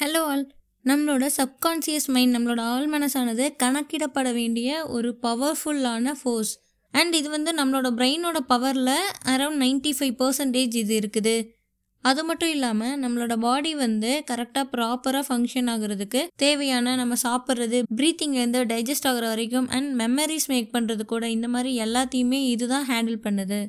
Hello all நம்மளோட subconscious mind நம்மளோட ஆள் மனசானது கணக்கிடப்பட வேண்டிய ஒரு பவர்ஃபுல்லான ஃபோர்ஸ் அண்ட் இது வந்து நம்மளோட பிரெயினோட பவரில் அரௌண்ட் நைன்டி ஃபைவ் பர்சன்டேஜ் இது இருக்குது. அது மட்டும் இல்லாமல் நம்மளோட பாடி வந்து கரெக்டாக ப்ராப்பராக ஃபங்க்ஷன் ஆகுறதுக்கு தேவையான நம்ம சாப்பிட்றது ப்ரீத்திங்லேருந்து டைஜஸ்ட் ஆகுற வரைக்கும் அண்ட் மெமரிஸ் மேக் பண்ணுறது கூட இந்த மாதிரி எல்லாத்தையுமே இதுதான் ஹேண்டில் பண்ணுது.